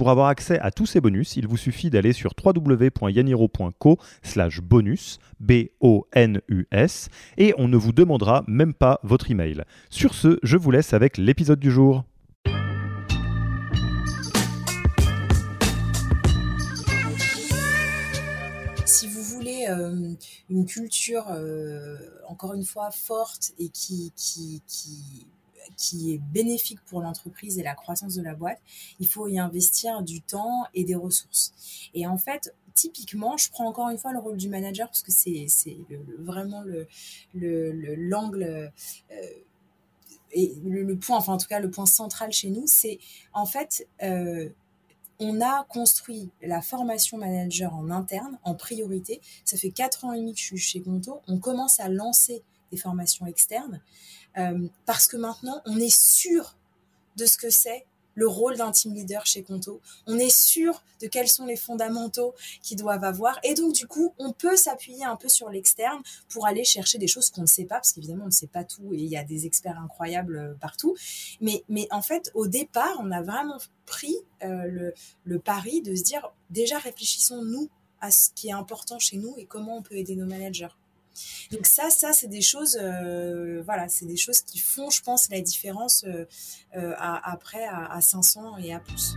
Pour avoir accès à tous ces bonus, il vous suffit d'aller sur www.yaniro.co slash bonus, B-O-N-U-S, et on ne vous demandera même pas votre email. Sur ce, je vous laisse avec l'épisode du jour. Si vous voulez euh, une culture, euh, encore une fois, forte et qui, qui est bénéfique pour l'entreprise et la croissance de la boîte, il faut y investir du temps et des ressources. Et en fait, typiquement, je prends encore une fois le rôle du manager parce que c'est vraiment le l'angle euh, et le, point, enfin en tout cas le point central chez nous, c'est en fait euh, on a construit la formation manager en interne, en priorité. Ça fait quatre ans et demi que je suis chez Conto. On commence à lancer des formations externes. Euh, parce que maintenant, on est sûr de ce que c'est le rôle d'un team leader chez Conto. On est sûr de quels sont les fondamentaux qu'ils doivent avoir. Et donc, du coup, on peut s'appuyer un peu sur l'externe pour aller chercher des choses qu'on ne sait pas, parce qu'évidemment, on ne sait pas tout et il y a des experts incroyables euh, partout. Mais, mais en fait, au départ, on a vraiment pris euh, le, le pari de se dire, déjà, réfléchissons, nous, à ce qui est important chez nous et comment on peut aider nos managers. Donc ça, ça c'est des choses, euh, voilà, c'est des choses qui font, je pense, la différence euh, euh, après à, à 500 et à plus.